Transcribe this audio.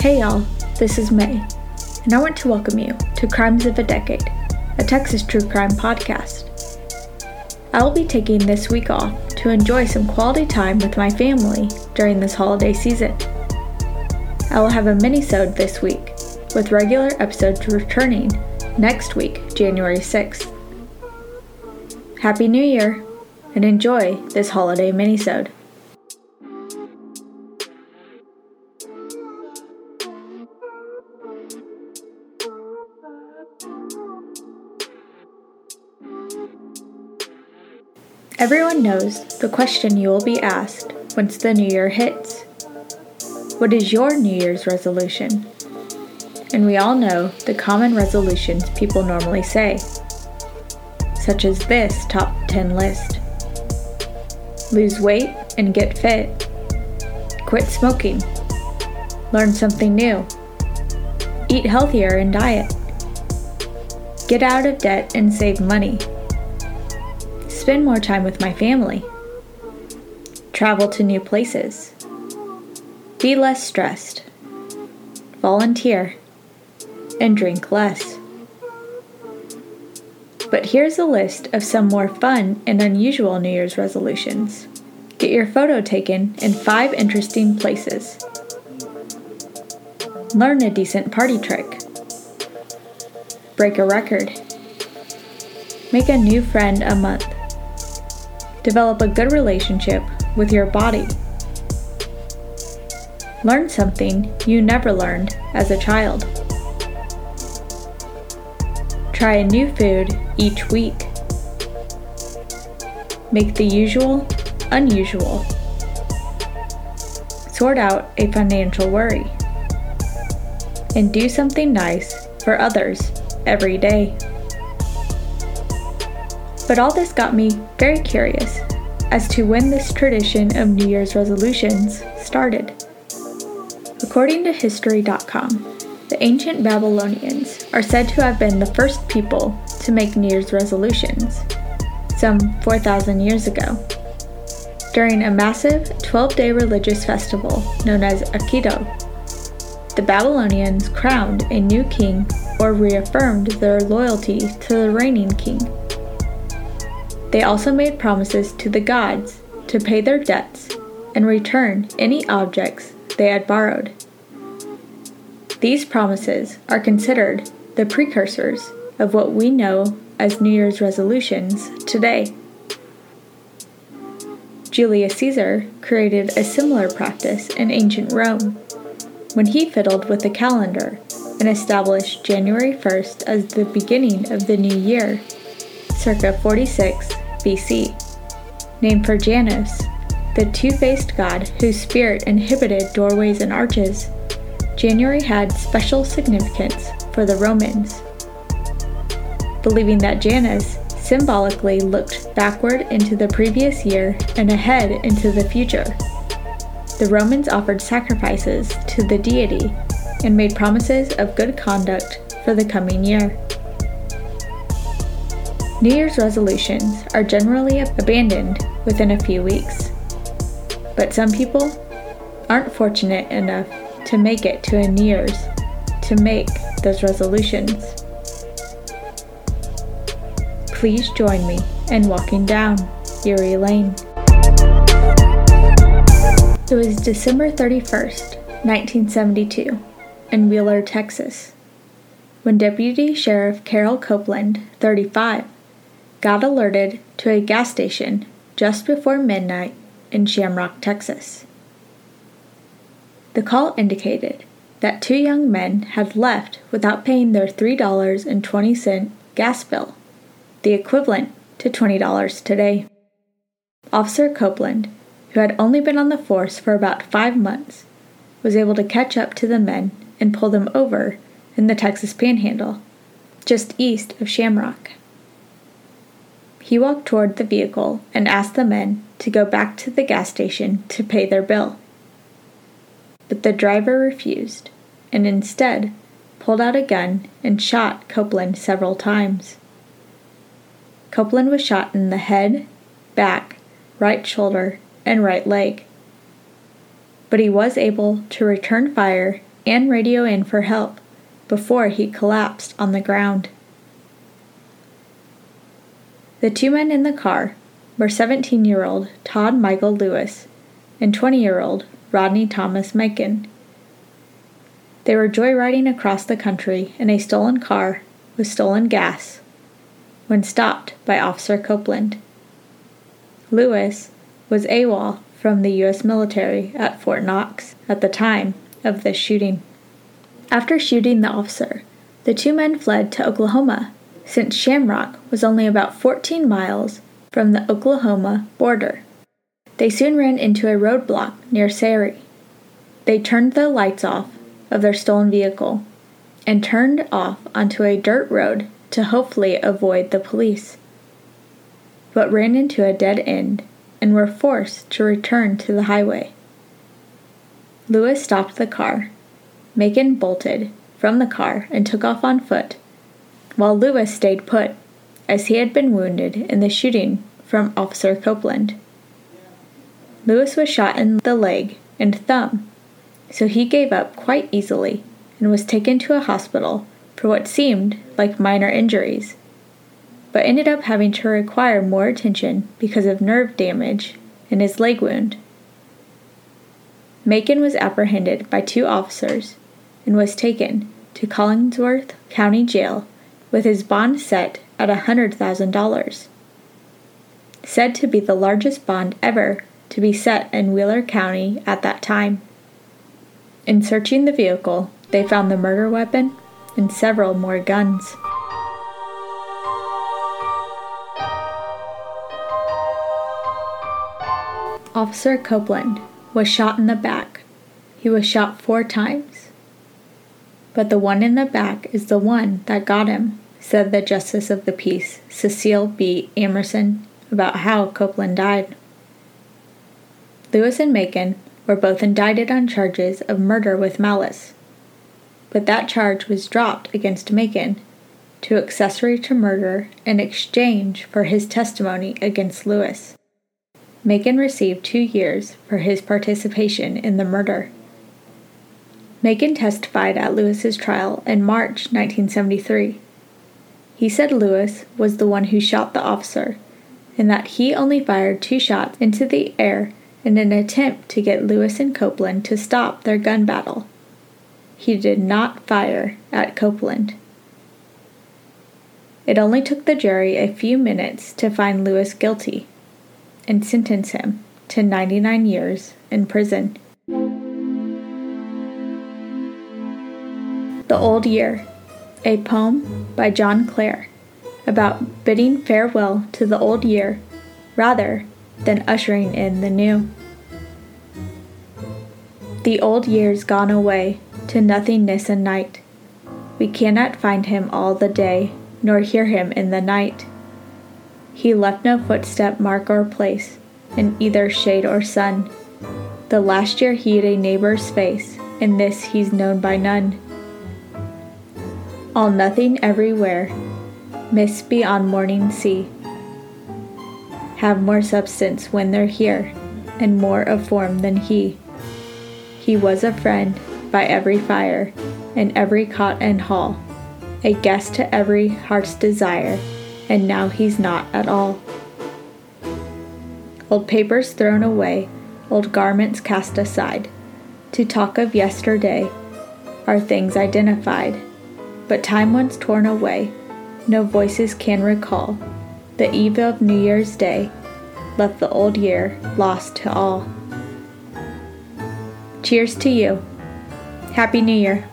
Hey y'all, this is May, and I want to welcome you to Crimes of a Decade, a Texas true crime podcast. I will be taking this week off to enjoy some quality time with my family during this holiday season. I will have a mini-sode this week, with regular episodes returning next week, January 6th. Happy New Year, and enjoy this holiday mini-sode. Everyone knows the question you will be asked once the new year hits. What is your New Year's resolution? And we all know the common resolutions people normally say, such as this top 10 list. Lose weight and get fit, quit smoking, learn something new, eat healthier and diet, get out of debt and save money. Spend more time with my family, travel to new places, be less stressed, volunteer, and drink less. But here's a list of some more fun and unusual New Year's resolutions. Get your photo taken in five interesting places. Learn a decent party trick. Break a record. Make a new friend a month. Develop a good relationship with your body. Learn something you never learned as a child. Try a new food each week. Make the usual unusual. Sort out a financial worry. And do something nice for others every day. But all this got me very curious as to when this tradition of New Year's resolutions started. According to History.com, the ancient Babylonians are said to have been the first people to make New Year's resolutions, some 4,000 years ago. During a massive 12 day religious festival known as Akitu, the Babylonians crowned a new king or reaffirmed their loyalty to the reigning king. They also made promises to the gods to pay their debts and return any objects they had borrowed. These promises are considered the precursors of what we know as New Year's resolutions today. Julius Caesar created a similar practice in ancient Rome when he fiddled with the calendar and established January 1st as the beginning of the new year, circa 46 BC. Named for Janus, the two faced god whose spirit inhibited doorways and arches, January had special significance for the Romans. Believing that Janus symbolically looked backward into the previous year and ahead into the future. The Romans offered sacrifices to the deity and made promises of good conduct for the coming year. New Year's resolutions are generally abandoned within a few weeks. But some people aren't fortunate enough to make it to a New Year's to make those resolutions. Please join me in walking down Erie Lane. It was December 31st, 1972, in Wheeler, Texas, when Deputy Sheriff Carol Copeland, 35, got alerted to a gas station just before midnight in Shamrock, Texas. The call indicated that two young men had left without paying their $3.20 gas bill, the equivalent to $20 today. Officer Copeland, who had only been on the force for about five months, was able to catch up to the men and pull them over in the Texas Panhandle, just east of Shamrock. He walked toward the vehicle and asked the men to go back to the gas station to pay their bill. But the driver refused and instead pulled out a gun and shot Copeland several times. Copeland was shot in the head, back, right shoulder, and right leg. But he was able to return fire and radio in for help before he collapsed on the ground. The two men in the car were 17 year old Todd Michael Lewis and 20 year old Rodney Thomas Macon. They were joyriding across the country in a stolen car with stolen gas when stopped by Officer Copeland. Lewis was AWOL from the U.S. military at Fort Knox at the time of this shooting. After shooting the officer, the two men fled to Oklahoma, since Shamrock was only about 14 miles from the Oklahoma border. They soon ran into a roadblock near Sayre. They turned the lights off of their stolen vehicle and turned off onto a dirt road to hopefully avoid the police, but ran into a dead end and were forced to return to the highway. Lewis stopped the car. Macon bolted from the car and took off on foot, while Lewis stayed put, as he had been wounded in the shooting from Officer Copeland. Lewis was shot in the leg and thumb, so he gave up quite easily and was taken to a hospital for what seemed like minor injuries, but ended up having to require more attention because of nerve damage in his leg wound. Macon was apprehended by two officers and was taken to Collingsworth County Jail with his bond set at $100,000. Said to be the largest bond ever to be set in Wheeler County at that time. In searching the vehicle, they found the murder weapon and several more guns. Officer Copeland was shot in the back. He was shot four times. But the one in the back is the one that got him, said the Justice of the Peace, Cecile B. Amerson, about how Copeland died. Lewis and Macon were both indicted on charges of murder with malice but that charge was dropped against Macon to accessory to murder in exchange for his testimony against Lewis. Macon received two years for his participation in the murder. Macon testified at Lewis's trial in March 1973. He said Lewis was the one who shot the officer and that he only fired two shots into the air in an attempt to get Lewis and Copeland to stop their gun battle he did not fire at Copeland. It only took the jury a few minutes to find Lewis guilty and sentence him to 99 years in prison. The Old Year, a poem by John Clare about bidding farewell to the old year rather than ushering in the new. The old year's gone away to nothingness and night. We cannot find him all the day, nor hear him in the night. He left no footstep, mark, or place, in either shade or sun. The last year he had a neighbor's face, in this he's known by none. All nothing everywhere, mist beyond morning sea, have more substance when they're here, and more of form than he. He was a friend, by every fire, in every cot and hall, a guest to every heart's desire, and now he's not at all. Old papers thrown away, old garments cast aside, to talk of yesterday are things identified, but time once torn away, no voices can recall. The eve of New Year's Day left the old year lost to all. Cheers to you. Happy New Year.